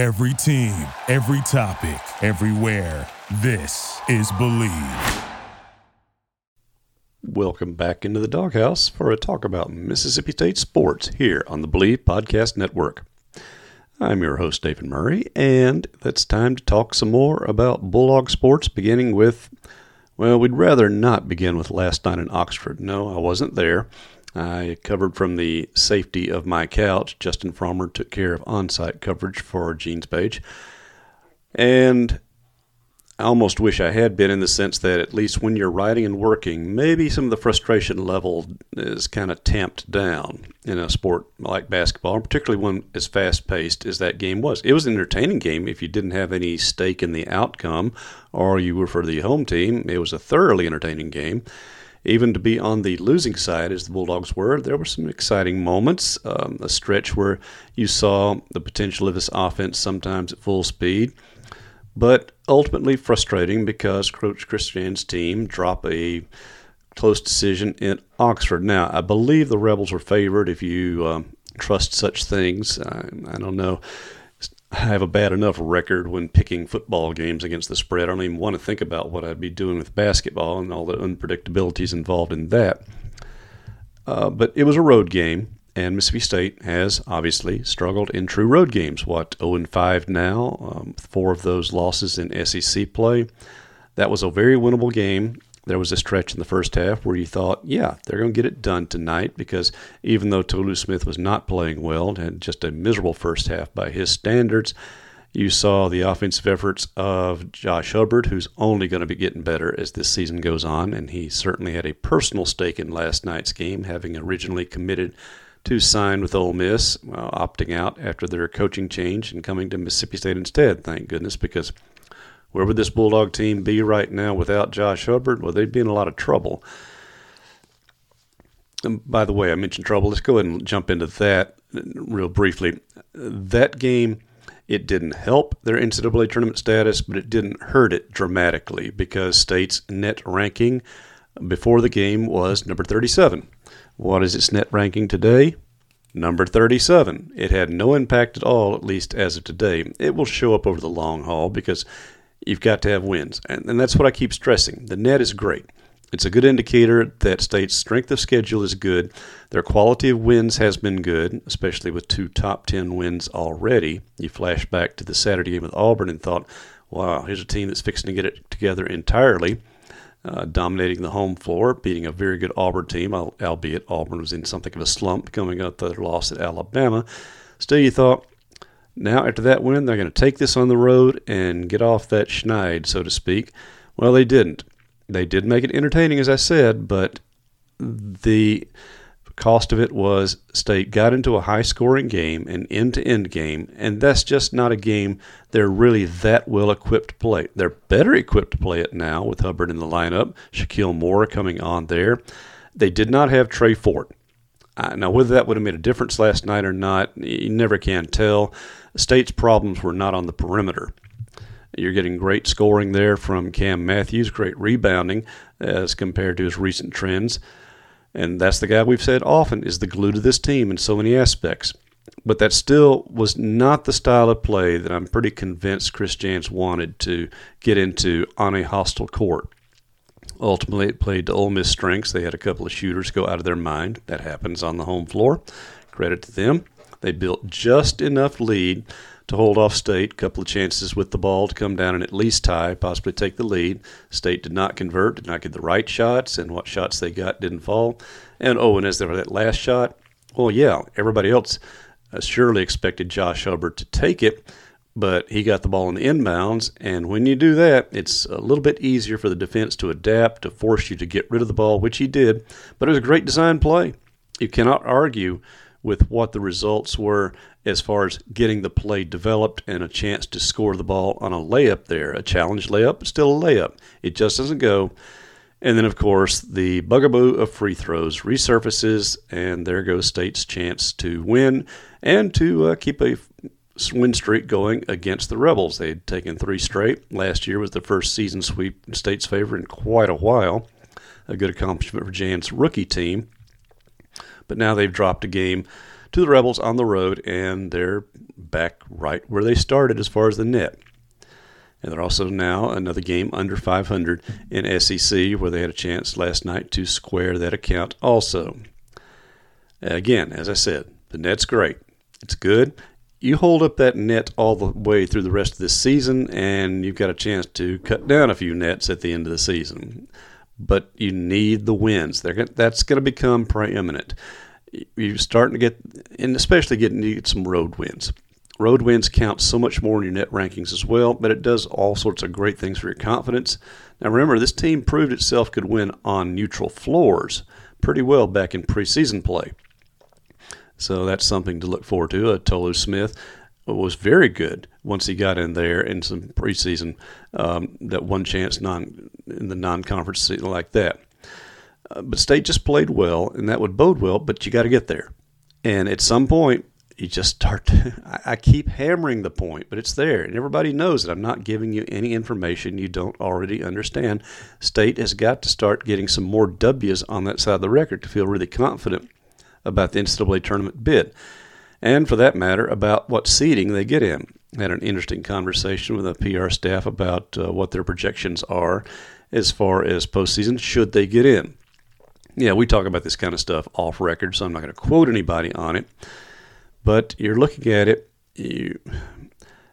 Every team, every topic, everywhere. This is Believe. Welcome back into the doghouse for a talk about Mississippi State sports here on the Believe Podcast Network. I'm your host, David Murray, and it's time to talk some more about Bulldog sports, beginning with, well, we'd rather not begin with last night in Oxford. No, I wasn't there. I covered from the safety of my couch. Justin Frommer took care of on site coverage for Gene's page. And I almost wish I had been in the sense that at least when you're writing and working, maybe some of the frustration level is kind of tamped down in a sport like basketball, particularly one as fast paced as that game was. It was an entertaining game if you didn't have any stake in the outcome or you were for the home team. It was a thoroughly entertaining game. Even to be on the losing side, as the Bulldogs were, there were some exciting moments. Um, a stretch where you saw the potential of this offense sometimes at full speed but ultimately frustrating because Coach Chris Jans' team dropped a close decision in Oxford. Now, I believe the Rebels were favored if you um, trust such things. I, I, don't know. I have a bad enough record when picking football games against the spread. I don't even want to think about what I'd be doing with basketball and all the unpredictabilities involved in that. Uh, but it was a road game, and Mississippi State has obviously struggled in true road games. What 0 5 now, um, four of those losses in SEC play. That was a very winnable game. There was a stretch in the first half where you thought, yeah, they're going to get it done tonight because even though Tolu Smith was not playing well and just a miserable first half by his standards, you saw the offensive efforts of Josh Hubbard, who's only going to be getting better as this season goes on, and he certainly had a personal stake in last night's game, having originally committed to sign with Ole Miss, opting out after their coaching change and coming to Mississippi State instead. Thank goodness, because where would this Bulldog team be right now without Josh Hubbard? Well, they'd be in a lot of trouble. And by the way, I mentioned trouble. Let's go ahead and jump into that real briefly. That game, it didn't help their NCAA tournament status, but it didn't hurt it dramatically because State's net ranking before the game was number 37. What is its net ranking today? Number 37. It had no impact at all, at least as of today. It will show up over the long haul because you've got to have wins. And, and that's what I keep stressing. The net is great. It's a good indicator that state's strength of schedule is good. Their quality of wins has been good, especially with two top 10 wins already. You flash back to the Saturday game with Auburn and thought, wow, here's a team that's fixing to get it together entirely uh, dominating the home floor, beating a very good Auburn team, albeit Auburn was in something of a slump coming up their loss at Alabama. Still, you thought, now after that win, they're going to take this on the road and get off that schneid, so to speak. Well, they didn't. They did make it entertaining, as I said, but the cost of it was State got into a high scoring game, an end to end game, and that's just not a game they're really that well equipped to play. They're better equipped to play it now with Hubbard in the lineup, Shakeel Moore coming on there. They did not have Trey Fort. Now, whether that would have made a difference last night or not, you never can tell. State's problems were not on the perimeter. You're getting great scoring there from Cam Matthews, great rebounding as compared to his recent trends. And that's the guy we've said often is the glue to this team in so many aspects. But that still was not the style of play that I'm pretty convinced Chris Jans wanted to get into on a hostile court. Ultimately, it played to Ole Miss strengths. They had a couple of shooters go out of their mind. That happens on the home floor. Credit to them. They built just enough lead to hold off State. A couple of chances with the ball to come down and at least tie, possibly take the lead. State did not convert, did not get the right shots, and what shots they got didn't fall. And oh, and as there was that last shot, well, yeah, everybody else uh, surely expected Josh Hubbard to take it, but he got the ball in the inbounds. And when you do that, it's a little bit easier for the defense to adapt, to force you to get rid of the ball, which he did. But it was a great design play. You cannot argue with what the results were as far as getting the play developed and a chance to score the ball on a layup there. A challenge layup, but still a layup. It just doesn't go. And then, of course, the bugaboo of free throws resurfaces, and there goes State's chance to win and to uh, keep a win streak going against the Rebels. They had taken three straight. Last year was the first season sweep in State's favor in quite a while. A good accomplishment for Jans' rookie team. But now they've dropped a game to the Rebels on the road, and they're back right where they started as far as the net. And they're also now another game under 500 in SEC, where they had a chance last night to square that account also. Again, as I said, the net's great. It's good. You hold up that net all the way through the rest of this season, and you've got a chance to cut down a few nets at the end of the season. But you need the wins. They're, that's going to become preeminent. You're starting to get, and especially getting get some road wins. Road wins count so much more in your net rankings as well, but it does all sorts of great things for your confidence. Now, remember, this team proved itself could win on neutral floors pretty well back in preseason play. So that's something to look forward to. Uh, Tolu Smith was very good once he got in there in some preseason, um, that one chance non in the non-conference season like that. Uh, but State just played well, and that would bode well. But you got to get there, and at some point, you just start to, I keep hammering the point, but it's there. And everybody knows that I'm not giving you any information you don't already understand. State has got to start getting some more W's on that side of the record to feel really confident about the NCAA tournament bid. And for that matter, about what seeding they get in. I had an interesting conversation with the PR staff about uh, what their projections are as far as postseason should they get in. Yeah, we talk about this kind of stuff off record, so I'm not going to quote anybody on it. But you're looking at it, you,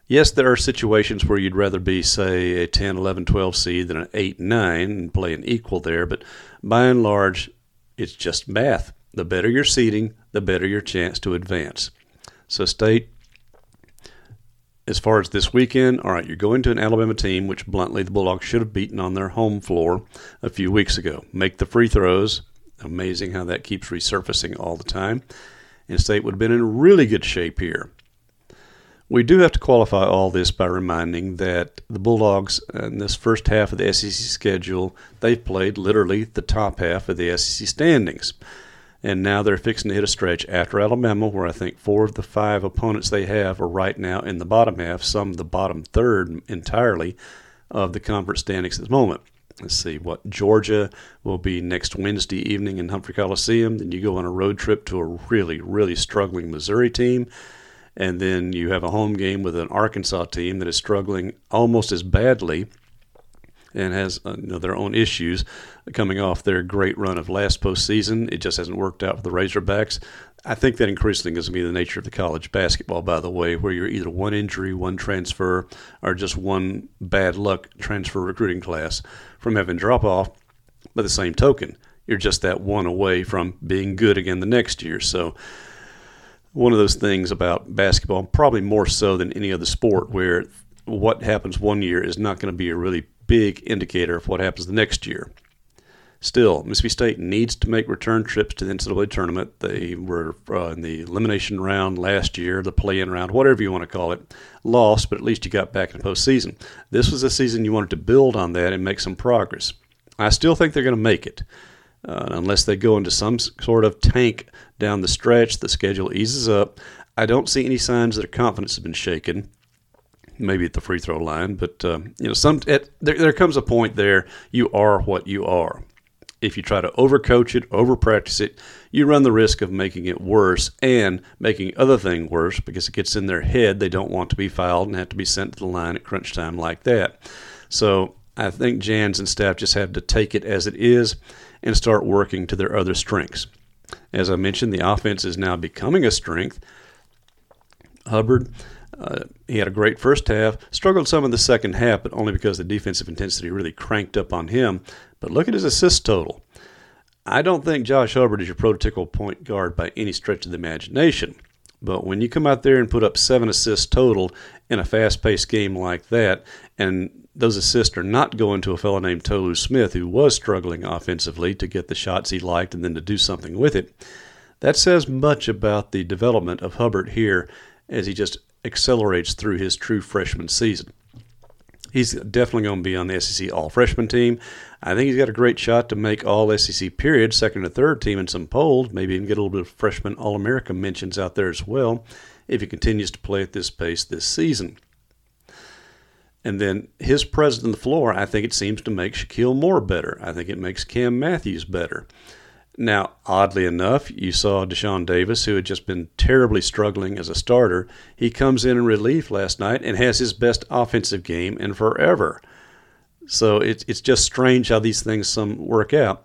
yes, there are situations where you'd rather be, say, a 10, 11, 12 seed than an 8, 9 and play an equal there. But by and large, it's just math. The better your seeding, the better your chance to advance. So, State, as far as this weekend, all right, you're going to an Alabama team, which bluntly the Bulldogs should have beaten on their home floor a few weeks ago. Make the free throws. Amazing how that keeps resurfacing all the time and State would have been in really good shape here. We do have to qualify all this by reminding that the Bulldogs uh, in this first half of the SEC schedule, they've played literally the top half of the SEC standings. And now they're fixing to hit a stretch after Alabama, where I think four of the five opponents they have are right now in the bottom half, some of the bottom third entirely of the conference standings at the moment let's see what Georgia will be next Wednesday evening in Humphrey Coliseum. Then you go on a road trip to a really, really struggling Missouri team. And then you have a home game with an Arkansas team that is struggling almost as badly and has uh, you know, their own issues coming off their great run of last postseason. It just hasn't worked out for the Razorbacks. I think that increasingly is going to be the nature of the college basketball, by the way, where you're either one injury, one transfer, or just one bad luck transfer recruiting class from having drop off. By the same token, you're just that one away from being good again the next year. So, one of those things about basketball, probably more so than any other sport, where what happens one year is not going to be a really big indicator of what happens the next year. Still, Mississippi State needs to make return trips to the NCAA tournament. They were uh, in the elimination round last year, the play-in round, whatever you want to call it, lost, but at least you got back in the postseason. This was a season you wanted to build on that and make some progress. I still think they're going to make it, uh, unless they go into some sort of tank down the stretch. The schedule eases up. I don't see any signs that their confidence has been shaken maybe at the free throw line, but um, you know, some at, there, there comes a point there you are what you are if you try to overcoach it, overpractice it, you run the risk of making it worse and making other things worse because it gets in their head they don't want to be fouled and have to be sent to the line at crunch time like that. So I think Jans and staff just have to take it as it is and start working to their other strengths. As I mentioned, the offense is now becoming a strength. Hubbard, uh, he had a great first half, struggled some in the second half, but only because the defensive intensity really cranked up on him. But look at his assist total. I don't think Josh Hubbard is your prototypical point guard by any stretch of the imagination. But when you come out there and put up seven assists total in a fast paced game like that, and those assists are not going to a fellow named Tolu Smith, who was struggling offensively to get the shots he liked and then to do something with it, that says much about the development of Hubbard here as he just accelerates through his true freshman season. He's definitely going to be on the SEC All Freshman team. I think he's got a great shot to make All SEC period, second or third team in some polls, maybe even get a little bit of freshman All America mentions out there as well if he continues to play at this pace this season. And then his presence on the floor, I think it seems to make Shakeel Moore better. I think it makes Cam Matthews better. Now, oddly enough, you saw Dashawn Davis, who had just been terribly struggling as a starter. He comes in in relief last night and has his best offensive game in forever. So it's it's just strange how these things some work out.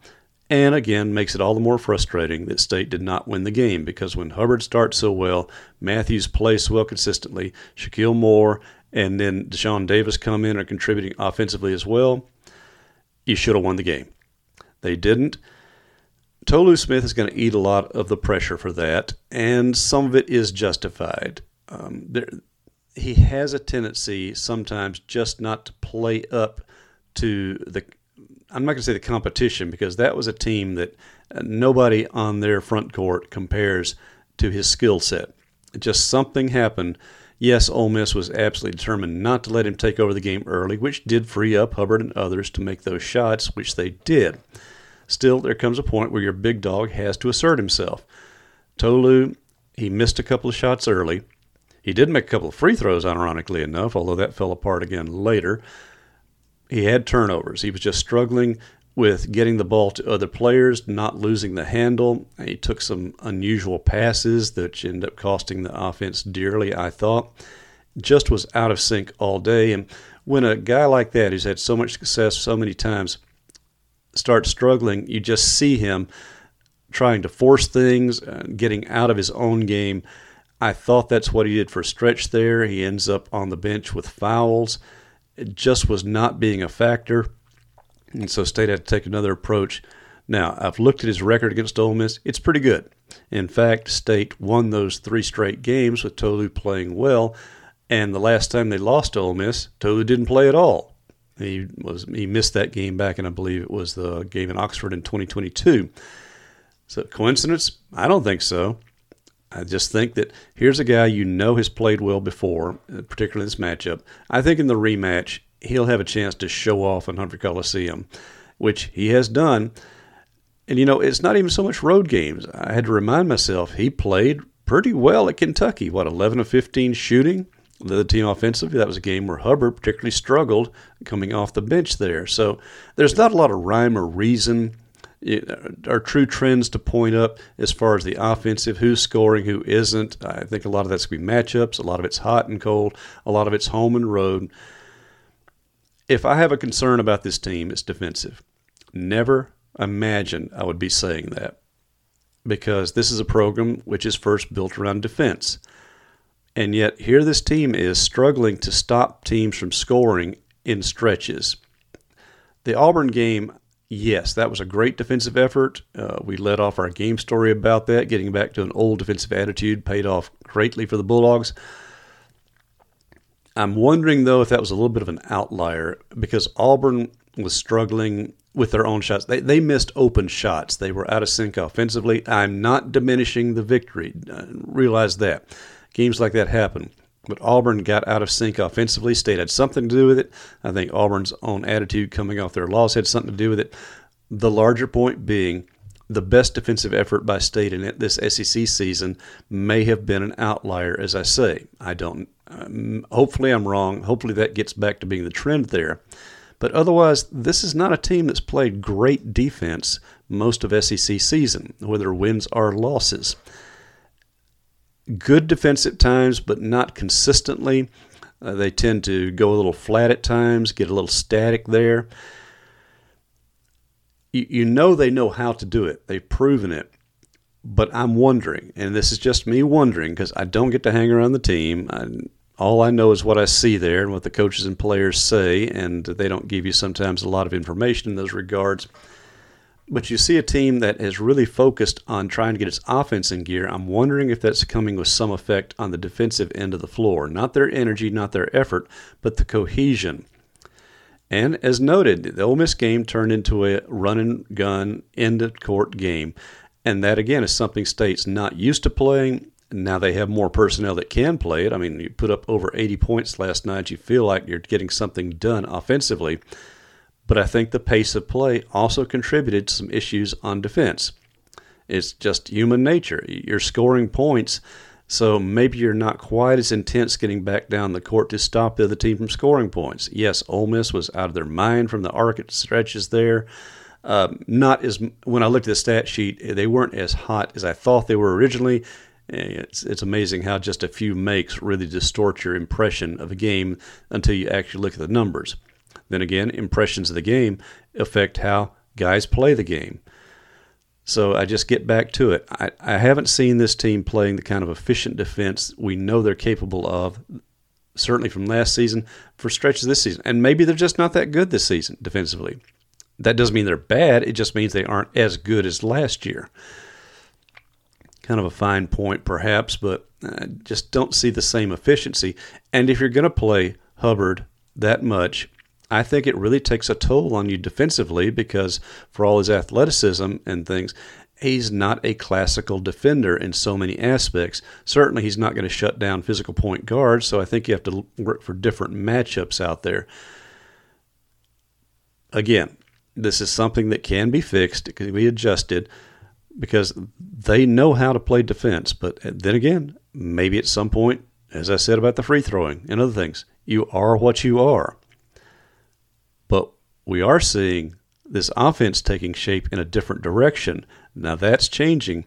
And again, makes it all the more frustrating that State did not win the game because when Hubbard starts so well, Matthews plays well consistently, Shakeel Moore, and then Dashawn Davis come in and are contributing offensively as well, you should have won the game. They didn't. Tolu Smith is going to eat a lot of the pressure for that, and some of it is justified. Um, there, he has a tendency sometimes just not to play up to the. I'm not going to say the competition because that was a team that uh, nobody on their front court compares to his skill set. Just something happened. Yes, Ole Miss was absolutely determined not to let him take over the game early, which did free up Hubbard and others to make those shots, which they did. Still, there comes a point where your big dog has to assert himself. Tolu, he missed a couple of shots early. He did make a couple of free throws, ironically enough, although that fell apart again later. He had turnovers. He was just struggling with getting the ball to other players, not losing the handle. He took some unusual passes that ended up costing the offense dearly, I thought. Just was out of sync all day. And when a guy like that, who's had so much success so many times, starts struggling, you just see him trying to force things, uh, getting out of his own game. I thought that's what he did for stretch there. He ends up on the bench with fouls. It just was not being a factor. And so State had to take another approach. Now, I've looked at his record against Ole Miss. It's pretty good. In fact, State won those three straight games with Tolu playing well. And the last time they lost to Ole Miss, Tolu didn't play at all. He was he missed that game back, and I believe it was the game in Oxford in 2022. So coincidence? I don't think so. I just think that here's a guy you know has played well before, uh, particularly in this matchup. I think in the rematch he'll have a chance to show off in Humphrey Coliseum, which he has done. And you know, it's not even so much road games. I had to remind myself he played pretty well at Kentucky. What 11 of 15 shooting, the team offensively. That was a game where Hubbard particularly struggled coming off the bench there. So there's not a lot of rhyme or reason eh, or true trends to point up as far as the offensive, who's scoring, who isn't. I think a lot of that's going to be matchups. A lot of it's hot and cold. A lot of it's home and road. If I have a concern about this team, it's defensive. Never imagine I would be saying that because this is a program which is first built around defense. And yet, here this team is struggling to stop teams from scoring in stretches. The Auburn game, yes, that was a great defensive effort. Uh, we let off our game story about that, getting back to an old defensive attitude, paid off greatly for the Bulldogs. I'm wondering, though, if that was a little bit of an outlier because Auburn was struggling with their own shots. They, they missed open shots. They were out of sync offensively. I'm not diminishing the victory. Uh, realize that games like that happen. But Auburn got out of sync offensively. State had something to do with it. I think Auburn's own attitude coming off their loss had something to do with it. The larger point being the best defensive effort by State in this SEC season may have been an outlier, as I say. I don't. Um, hopefully, I'm wrong. Hopefully, that gets back to being the trend there. But otherwise, this is not a team that's played great defense most of SEC season, whether wins or losses good defense at times, but not consistently. Uh, they tend to go a little flat at times, get a little static there. You, you know they know how to do it, they've proven it. But I'm wondering, and this is just me wondering because I don't get to hang around the team. I, all I know is what I see there and what the coaches and players say, and they don't give you sometimes a lot of information in those regards. But you see a team that has really focused on trying to get its offense in gear. I'm wondering if that's coming with some effect on the defensive end of the floor. Not their energy, not their effort, but the cohesion. And as noted, the Ole Miss game turned into a run and gun, end of court game. And that, again, is something State's not used to playing. Now they have more personnel that can play it. I mean, you put up over 80 points last night. You feel like you're getting something done offensively but I think the pace of play also contributed to some issues on defense. It's just human nature. You're scoring points, so maybe you're not quite as intense getting back down the court to stop the other team from scoring points. Yes, Ole Miss was out of their mind from the arc stretches there. Uh, not as when I looked at the stat sheet, they weren't as hot as I thought they were originally. It's, it's amazing how just a few makes really distort your impression of a game until you actually look at the numbers. Then again, impressions of the game affect how guys play the game. So I just get back to it. I, I haven't seen this team playing the kind of efficient defense we know they're capable of, certainly from last season, for stretches this season. And maybe they're just not that good this season defensively. That doesn't mean they're bad, it just means they aren't as good as last year. Kind of a fine point, perhaps, but I just don't see the same efficiency. And if you're going to play Hubbard that much, I think it really takes a toll on you defensively because for all his athleticism and things, he's not a classical defender in so many aspects. Certainly, he's not going to shut down physical point guards, so I think you have to work for different matchups out there. Again, this is something that can be fixed, it can be adjusted because they know how to play defense. But uh, then again, maybe at some point, as I said about the free throwing and other things, you are what you are we are seeing this offense taking shape in a different direction. Now that's changing.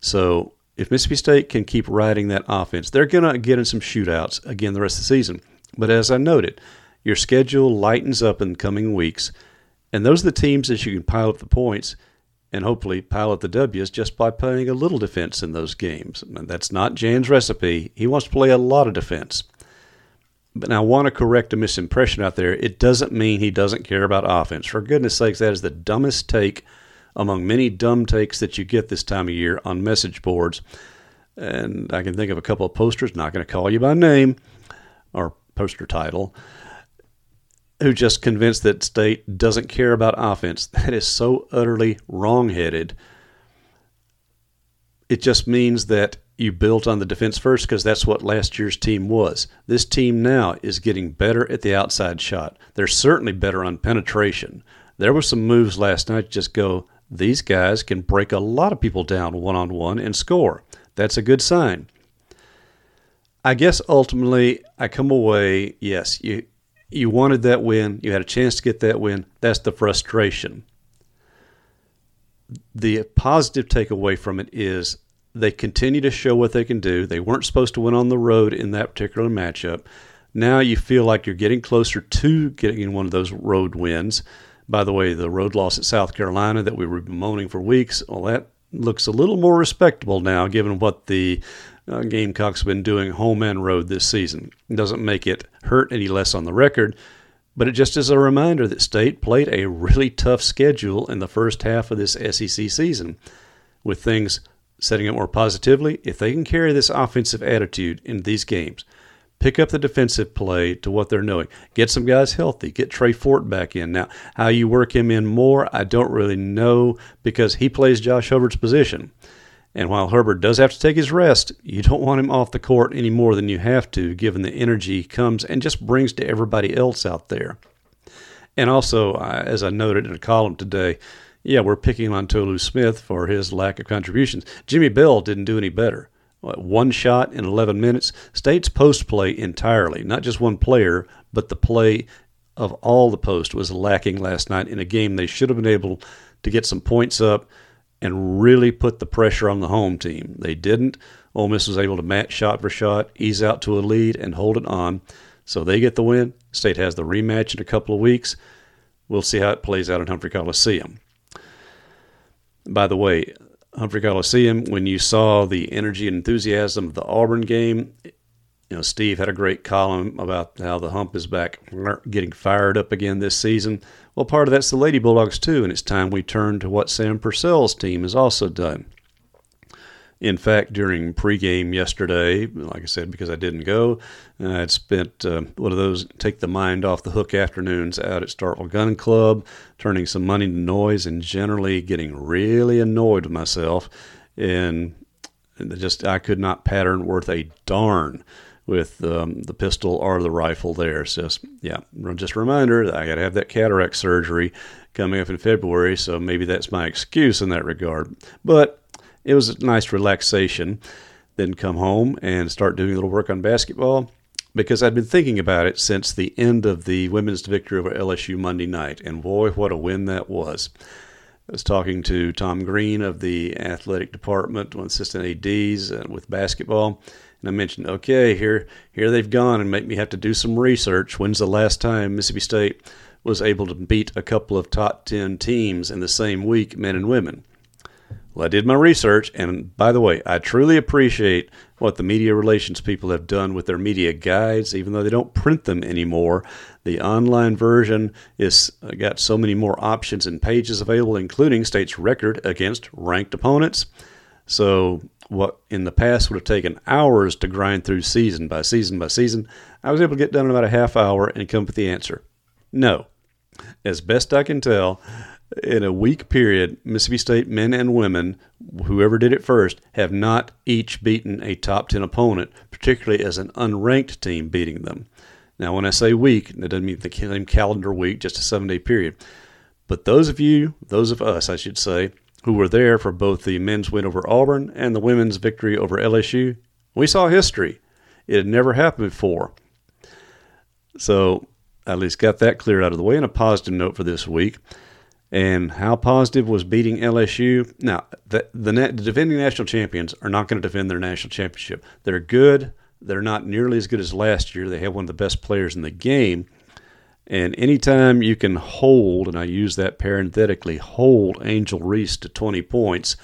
So if Mississippi State can keep riding that offense, they're going to get in some shootouts again the rest of the season. But as I noted, your schedule lightens up in the coming weeks, and those are the teams that you can pile up the points and hopefully pile up the W's just by playing a little defense in those games. And that's not Jans' recipe. He wants to play a lot of defense. But I want to correct a misimpression out there. It doesn't mean he doesn't care about offense. For goodness sakes, that is the dumbest take among many dumb takes that you get this time of year on message boards. And I can think of a couple of posters, not going to call you by name or poster title, who just convinced that State doesn't care about offense. That is so utterly wrongheaded. It just means that you built on the defense first because that's what last year's team was. This team now is getting better at the outside shot. They're certainly better on penetration. There were some moves last night just go, these guys can break a lot of people down one on one and score. That's a good sign. I guess ultimately I come away, yes, you you wanted that win, you had a chance to get that win. That's the frustration. The positive takeaway from it is they continue to show what they can do. They weren't supposed to win on the road in that particular matchup. Now you feel like you're getting closer to getting one of those road wins. By the way, the road loss at South Carolina that we were bemoaning for weeks, well, that looks a little more respectable now, given what the uh, Gamecocks have been doing home and road this season. It doesn't make it hurt any less on the record, but it just is a reminder that State played a really tough schedule in the first half of this SEC season, with things setting up more positively, if they can carry this offensive attitude in these games, pick up the defensive play to what they're knowing, get some guys healthy, get Trey Fort back in. Now, how you work him in more, I don't really know because he plays Josh Hubbard's position. And while Hubbard does have to take his rest, you don't want him off the court any more than you have to, given the energy he comes and just brings to everybody else out there. And also, as I noted in a column today, yeah, we're picking on Tolu Smith for his lack of contributions. Jimmy Bell didn't do any better. One shot in 11 minutes. State's post play entirely, not just one player, but the play of all the post was lacking last night in a game they should have been able to get some points up and really put the pressure on the home team. They didn't. Ole Miss was able to match shot for shot, ease out to a lead, and hold it on. So they get the win. State has the rematch in a couple of weeks. We'll see how it plays out in Humphrey Coliseum. By the way, Humphrey Coliseum, when you saw the energy and enthusiasm of the Auburn game, you know, Steve had a great column about how the hump is back getting fired up again this season. Well, part of that's the Lady Bulldogs, too, and it's time we turn to what Sam Purcell's team has also done. In fact, during pregame yesterday, like I said, because I didn't go, I had spent uh, one of those take the mind off the hook afternoons out at Starkville Gun Club, turning some money to noise, and generally getting really annoyed with myself. And just I could not pattern worth a darn with um, the pistol or the rifle there. So yeah, just a reminder that I got to have that cataract surgery coming up in February, so maybe that's my excuse in that regard. But it was a nice relaxation. Then come home and start doing a little work on basketball because I'd been thinking about it since the end of the women's victory over LSU Monday night. And boy, what a win that was. I was talking to Tom Green of the athletic department, one assistant ADs uh, with basketball, and I mentioned, okay, here here they've gone and make me have to do some research. When's the last time Mississippi State was able to beat a couple of top ten teams in the same week, men and women? Well, I did my research, and by the way, I truly appreciate what the media relations people have done with their media guides, even though they don't print them anymore. The online version is uh, got so many more options and pages available, including state's record against ranked opponents. So, what in the past would have taken hours to grind through season by season by season, I was able to get done in about a half hour and come up with the answer. No. As best I can tell, in a week period, Mississippi State men and women, whoever did it first, have not each beaten a top 10 opponent, particularly as an unranked team beating them. Now, when I say week, that doesn't mean the same calendar week, just a seven day period. But those of you, those of us, I should say, who were there for both the men's win over Auburn and the women's victory over LSU, we saw history. It had never happened before. So, at least got that cleared out of the way. And a positive note for this week and how positive was beating LSU. Now, the, the, the defending national champions are not going to defend their national championship. They're good. They're not nearly as good as last year. They have one of the best players in the game. And anytime you can hold, and I use that parenthetically, hold Angel Reese to 20 points,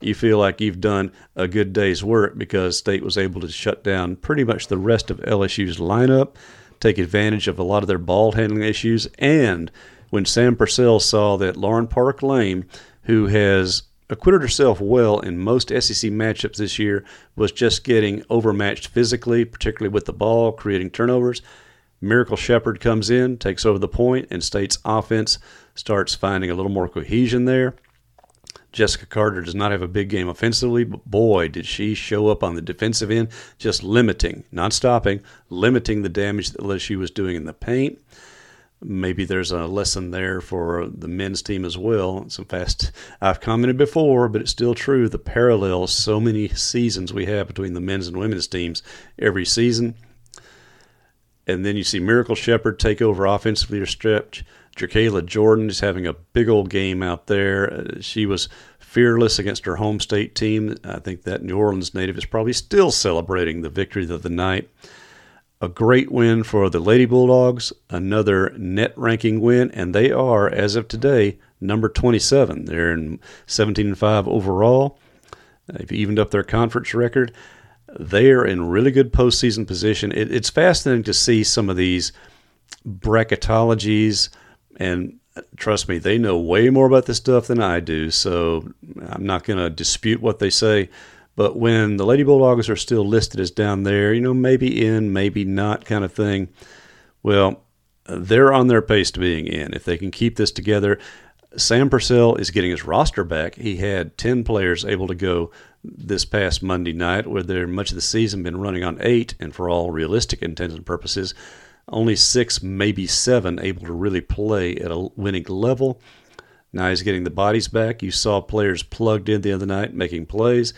you feel like you've done a good day's work because State was able to shut down pretty much the rest of LSU's lineup, take advantage of a lot of their ball handling issues, and when Sam Purcell saw that Lauren Park Lane, who has acquitted herself well in most SEC matchups this year, was just getting overmatched physically, particularly with the ball, creating turnovers. Mjracle Sheppard comes in, takes over the point, and State's offense starts finding a little more cohesion there. Jessica Carter does not have a big game offensively, but boy, did she show up on the defensive end, just limiting, not stopping, limiting the damage that she was doing in the paint maybe there's a lesson there for the men's team as well. Some fast I've commented before, but it's still true. The parallels so many seasons we have between the men's and women's teams every season. And then you see Mjracle Sheppard take over offensively or stretch. JerKaila Jordan is having a big old game out there. Uh, she was fearless against her home state team. I think that New Orleans native is probably still celebrating the victory of the night. A great win for the Lady Bulldogs, another net ranking win, and they are, as of today, number 27. They're in 17 and 5 overall. They've evened up their conference record. They are in really good postseason position. It, it's fascinating to see some of these bracketologies, and trust me, they know way more about this stuff than I do. So I'm not going to dispute what they say. But when the Lady Bulldogs are still listed as down there, you know, maybe in, maybe not kind of thing, well, they're on their pace to being in. If they can keep this together, Sam Purcell is getting his roster back. He had 10 players able to go this past Monday night, where they're much of the season been running on eight, and for all realistic intents and purposes, only six, maybe seven able to really play at a winning level. Now he's getting the bodies back. You saw players plugged in the other night making plays.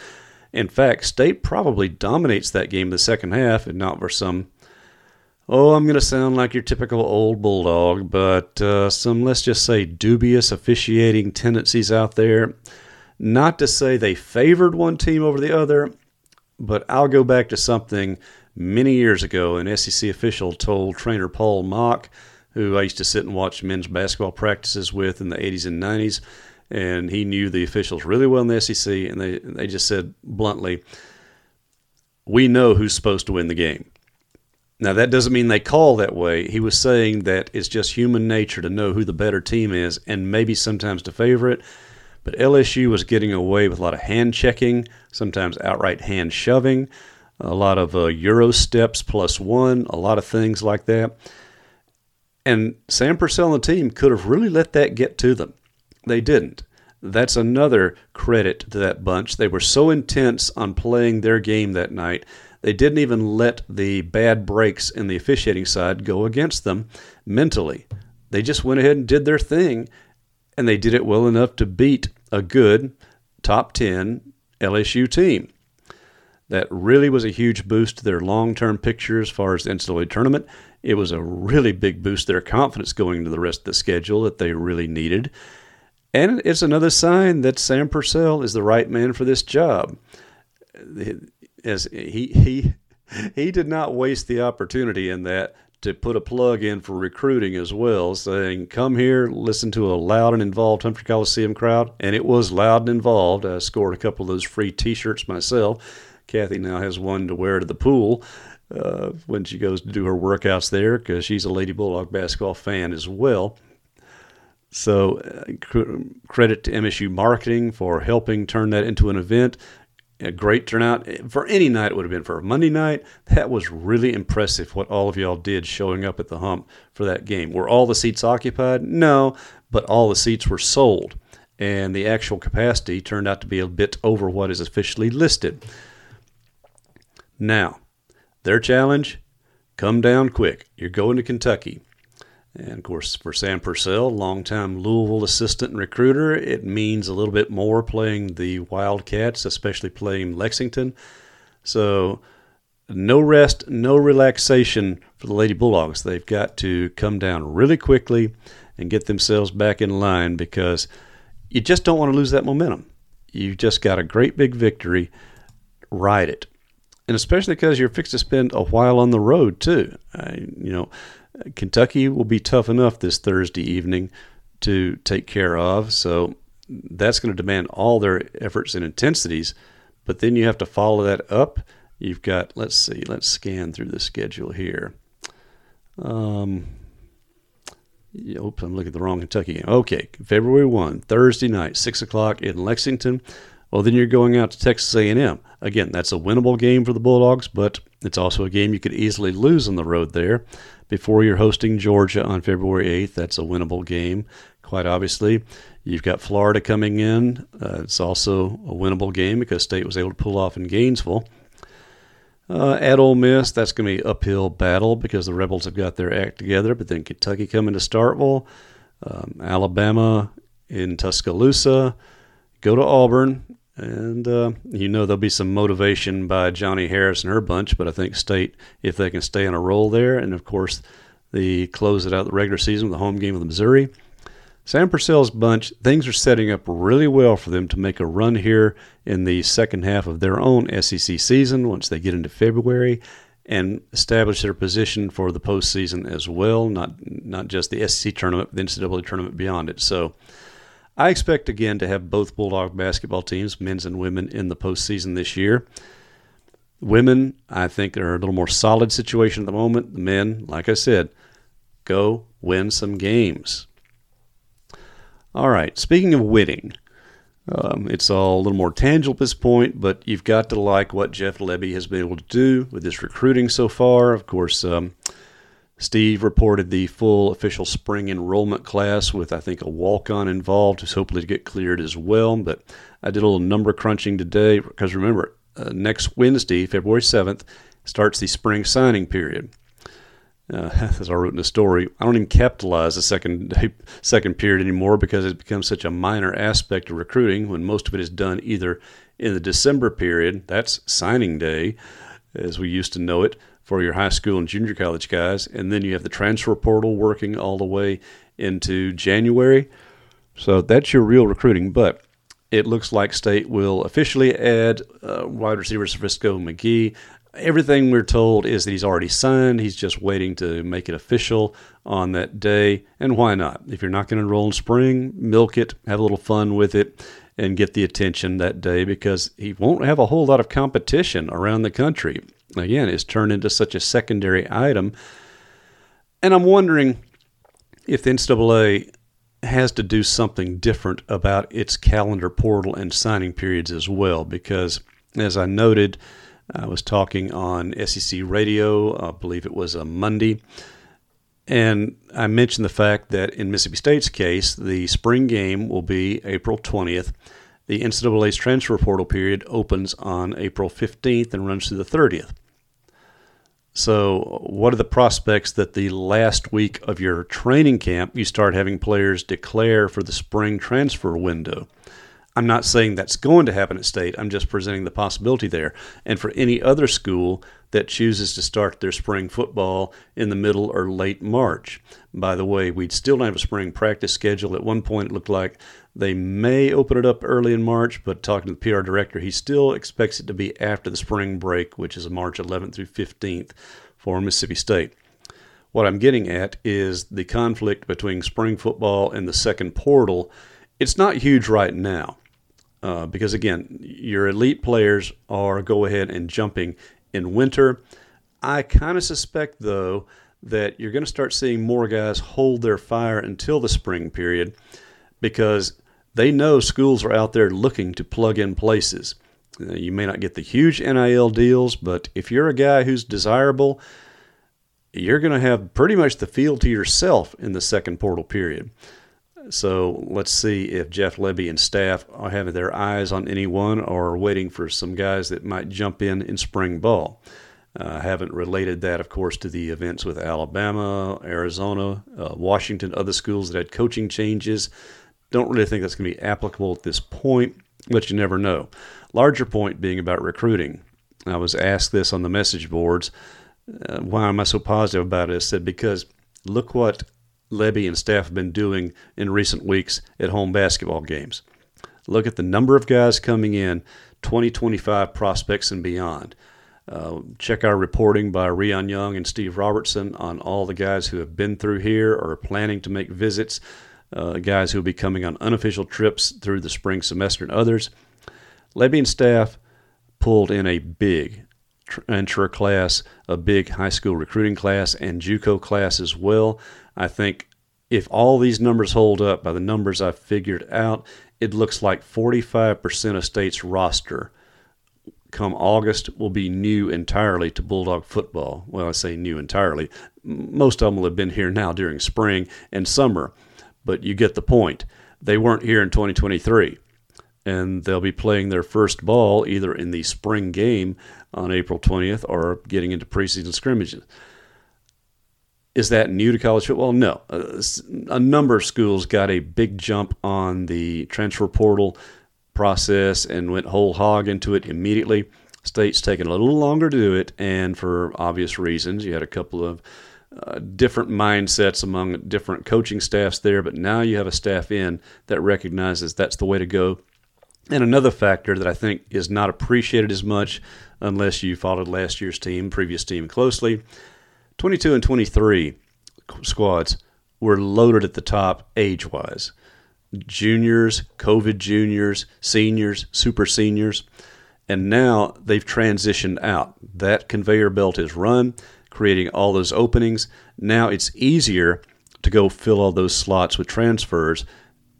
In fact, State probably dominates that game the second half, and not for some. Oh, I'm going to sound like your typical old bulldog, but uh, some, let's just say, dubious officiating tendencies out there. Not to say they favored one team over the other, but I'll go back to something many years ago. An SEC official told trainer Paul Mock, who I used to sit and watch men's basketball practices with in the 80s and 90s, and he knew the officials really well in the SEC, and they they just said bluntly, "We know who's supposed to win the game." Now that doesn't mean they call that way. He was saying that it's just human nature to know who the better team is, and maybe sometimes to favor it. But LSU was getting away with a lot of hand checking, sometimes outright hand shoving, a lot of uh, Euro steps plus one, a lot of things like that. And Sam Purcell and the team could have really let that get to them. They didn't. That's another credit to that bunch. They were so intense on playing their game that night, they didn't even let the bad breaks in the officiating side go against them mentally. They just went ahead and did their thing, and they did it well enough to beat a good top 10 LSU team. That really was a huge boost to their long term picture as far as the NCAA tournament. It was a really big boost to their confidence going into the rest of the schedule that they really needed. And it's another sign that Sam Purcell is the right man for this job. As he he he did not waste the opportunity in that to put a plug in for recruiting as well, saying, "Come here, listen to a loud and involved Humphrey Coliseum crowd," and it was loud and involved. I scored a couple of those free T-shirts myself. Kathy now has one to wear to the pool uh, when she goes to do her workouts there because she's a Lady Bulldog basketball fan as well. So, uh, credit to MSU marketing for helping turn that into an event. A great turnout for any night. It would have been for a Monday night. That was really impressive. What all of y'all did showing up at the hump for that game. Were all the seats occupied? No, but all the seats were sold, and the actual capacity turned out to be a bit over what is officially listed. Now, their challenge come down quick. You're going to Kentucky. And of course, for Sam Purcell, longtime Louisville assistant and recruiter, it means a little bit more playing the Wildcats, especially playing Lexington. So, no rest, no relaxation for the Lady Bulldogs. They've got to come down really quickly and get themselves back in line because you just don't want to lose that momentum. You've just got a great big victory. Ride it and especially because you're fixed to spend a while on the road too. you know, Kentucky will be tough enough this Thursday evening to take care of, so that's going to demand all their efforts and intensities. But then you have to follow that up. You've got, let's see, let's scan through the schedule here. Um, oops, I'm looking at the wrong Kentucky game. Okay, February 1, Thursday night, 6 o'clock in Lexington. Well, then you're going out to Texas A&M. Again, that's a winnable game for the Bulldogs, but it's also a game you could easily lose on the road there. Before you're hosting Georgia on February 8th, that's a winnable game, quite obviously. You've got Florida coming in. Uh, it's also a winnable game because State was able to pull off in Gainesville. Uh, at Ole Miss, that's going to be uphill battle because the Rebels have got their act together. But then Kentucky coming to Starkville, um, Alabama in Tuscaloosa, go to Auburn, and uh, you know there'll be some motivation by Johnnie Harper and her bunch, but I think State, if they can stay on a roll there, and of course, the close it out the regular season with the home game with Missouri. Sam Purcell's bunch, things are setting up really well for them to make a run here in the second half of their own SEC season once they get into February and establish their position for the postseason as well, not not just the SEC tournament, but the NCAA tournament beyond it. So I expect again to have both Bulldog basketball teams, men's and women, in the postseason this year. Women, I think, are a little more solid situation at the moment. The men, like I said, go win some games. All right, speaking of winning, um, it's all a little more tangible at this point, but you've got to like what Jeff Lebby has been able to do with this recruiting so far. Of course, um, Steve reported the full official spring enrollment class with, I think, a walk on involved who's hopefully to get cleared as well. But I did a little number crunching today because remember, uh, next Wednesday, February 7th, starts the spring signing period. Uh, as I wrote in the story, I don't even capitalize the second day, second period anymore because it becomes such a minor aspect of recruiting when most of it is done either in the December period, that's signing day, as we used to know it, for your high school and junior college guys. And then you have the transfer portal working all the way into January. So that's your real recruiting. But it looks like State will officially add uh, wide receiver Frisco McGee. Everything we're told is that he's already signed. He's just waiting to make it official on that day. And why not? If you're not going to enroll in spring, milk it, have a little fun with it, and get the attention that day because he won't have a whole lot of competition around the country again, is turned into such a secondary item. And I'm wondering if the NCAA has to do something different about its calendar portal and signing periods as well, because as I noted, I was talking on SEC radio, I believe it was a Monday, and I mentioned the fact that in Mississippi State's case, the spring game will be April 20th. The NCAA's transfer portal period opens on April 15th and runs through the 30th. So, what are the prospects that the last week of your training camp you start having players declare for the spring transfer window? I'm not saying that's going to happen at state. I'm just presenting the possibility there. And for any other school that chooses to start their spring football in the middle or late March. By the way, we'd still not have a spring practice schedule. At one point, it looked like they may open it up early in March, but talking to the PR director, he still expects it to be after the spring break, which is March 11th through 15th for Mississippi State. What I'm getting at is the conflict between spring football and the second portal. It's not huge right now uh, because, again, your elite players are go ahead and jumping in winter. I kind of suspect, though, that you're going to start seeing more guys hold their fire until the spring period because they know schools are out there looking to plug in places. Uh, you may not get the huge NIL deals, but if you're a guy who's desirable, you're going to have pretty much the field to yourself in the second portal period. So let's see if Jeff Lebby and staff are having their eyes on anyone or waiting for some guys that might jump in in spring ball. I uh, haven't related that, of course, to the events with Alabama, Arizona, uh, Washington, other schools that had coaching changes. Don't really think that's going to be applicable at this point, but you never know. Larger point being about recruiting. I was asked this on the message boards uh, why am I so positive about it? I said, because look what Lebby and staff have been doing in recent weeks at home basketball games. Look at the number of guys coming in, 2025 prospects and beyond. Uh, check our reporting by Rion Young and Steve Robertson on all the guys who have been through here or are planning to make visits, uh, guys who will be coming on unofficial trips through the spring semester and others. Lebby and staff pulled in a big, enter class, a big high school recruiting class, and JUCO class as well. I think if all these numbers hold up by the numbers I've figured out, it looks like 45% of state's roster come August will be new entirely to Bulldog football. Well, I say new entirely. Most of them will have been here now during spring and summer, but you get the point. They weren't here in 2023 and they'll be playing their first ball either in the spring game on April 20th or getting into preseason scrimmages. Is that new to college football? No. Uh, a number of schools got a big jump on the transfer portal process and went whole hog into it immediately. State's taken a little longer to do it, and for obvious reasons. You had a couple of uh, different mindsets among different coaching staffs there, but now you have a staff in that recognizes that's the way to go and another factor that I think is not appreciated as much unless you followed last year's team, previous team closely, 22 and 23 squads were loaded at the top age wise. Juniors, COVID juniors, seniors, super seniors, and now they've transitioned out. That conveyor belt is run, creating all those openings. Now it's easier to go fill all those slots with transfers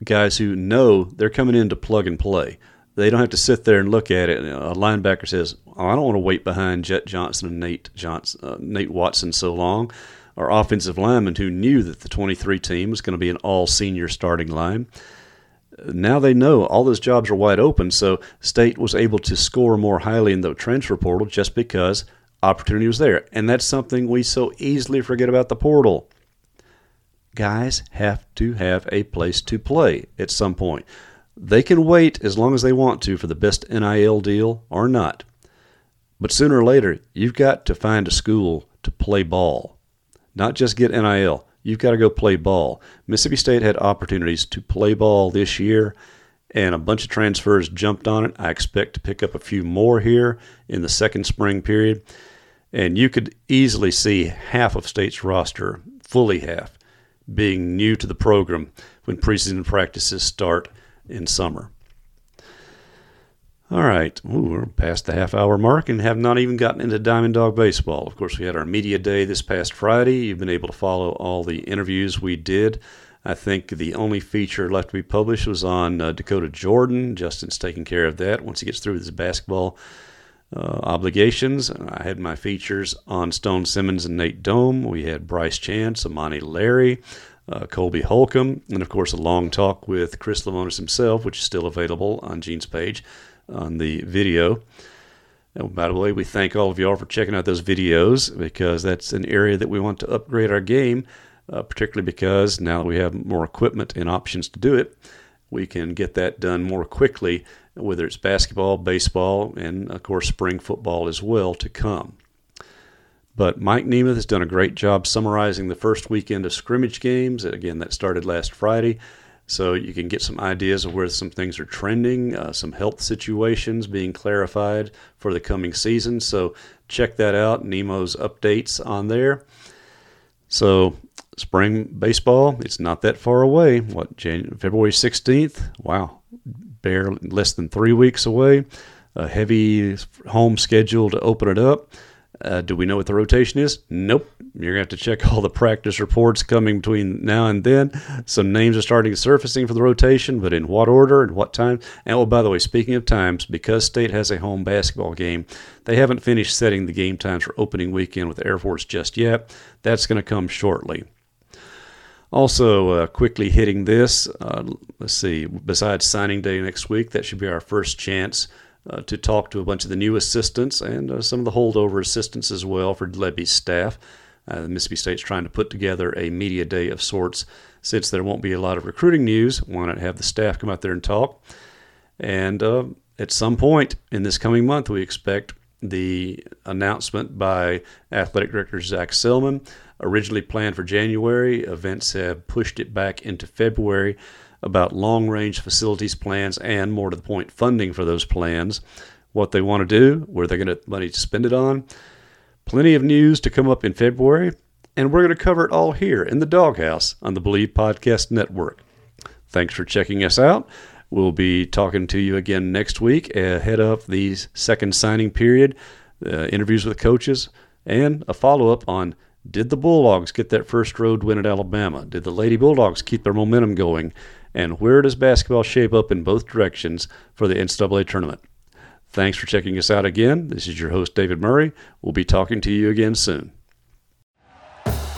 guys who know they're coming in to plug and play. They don't have to sit there and look at it. A linebacker says, oh, "I don't want to wait behind Jett Johnson and Nate Johnson, uh, Nate Watson so long." Our offensive linemen who knew that the 23 team was going to be an all senior starting line. Now they know all those jobs are wide open, so State was able to score more highly in the transfer portal just because opportunity was there. And that's something we so easily forget about the portal guys have to have a place to play at some point. They can wait as long as they want to for the best NIL deal or not. But sooner or later, you've got to find a school to play ball, not just get NIL. You've got to go play ball. Mississippi State had opportunities to play ball this year, and a bunch of transfers jumped on it. I expect to pick up a few more here in the second spring period. And you could easily see half of State's roster, fully half, being new to the program when preseason practices start in summer. All right, Ooh, we're past the half hour mark and have not even gotten into Diamond Dog Baseball. Of course, we had our media day this past Friday. You've been able to follow all the interviews we did. I think the only feature left to be published was on uh, Dakota Jordan. Justin's taking care of that once he gets through with his basketball uh, obligations. I had my features on Stone Simmons and Nate Dohm. We had Bryce Chance, Amani Larry, uh, Colby Holcomb, and of course a long talk with Chris Lemonis himself, which is still available on Gene's page on the video. And by the way, we thank all of y'all for checking out those videos because that's an area that we want to upgrade our game, uh, particularly because now that we have more equipment and options to do it, we can get that done more quickly whether it's basketball, baseball, and of course spring football as well to come. But Mike Nemeth has done a great job summarizing the first weekend of scrimmage games. Again, that started last Friday. So you can get some ideas of where some things are trending, uh, some health situations being clarified for the coming season. So check that out. Nemo's updates on there. So spring baseball, it's not that far away. What January, February 16th? Wow, barely less than three weeks away. A heavy home schedule to open it up. Uh, do we know what the rotation is? Nope. You're going to have to check all the practice reports coming between now and then. Some names are starting surfacing for the rotation, but in what order and what time? And, oh, by the way, speaking of times, because State has a home basketball game, they haven't finished setting the game times for opening weekend with the Air Force just yet. That's going to come shortly. Also, uh, quickly hitting this, uh, let's see, besides signing day next week, that should be our first chance uh, to talk to a bunch of the new assistants and uh, some of the holdover assistants as well for Lebby's staff. Uh, Mississippi State's trying to put together a media day of sorts. Since there won't be a lot of recruiting news, why not have the staff come out there and talk? And uh, at some point in this coming month, we expect the announcement by Athletic Director Zac Selmon. Originally planned for January, events have pushed it back into February about long range facilities plans and, more to the point, funding for those plans, what they want to do, where they're going to money to spend it on. Plenty of news to come up in February, and we're going to cover it all here in the Doghouse on the Bleav Podcast Network. Thanks for checking us out. We'll be talking to you again next week ahead of the second signing period, uh, interviews with coaches, and a follow up on did the Bulldogs get that first road win at Alabama? Did the Lady Bulldogs keep their momentum going? and where does basketball shape up in both directions for the NCAA tournament? Thanks for checking us out again. This is your host, David Murray. We'll be talking to you again soon.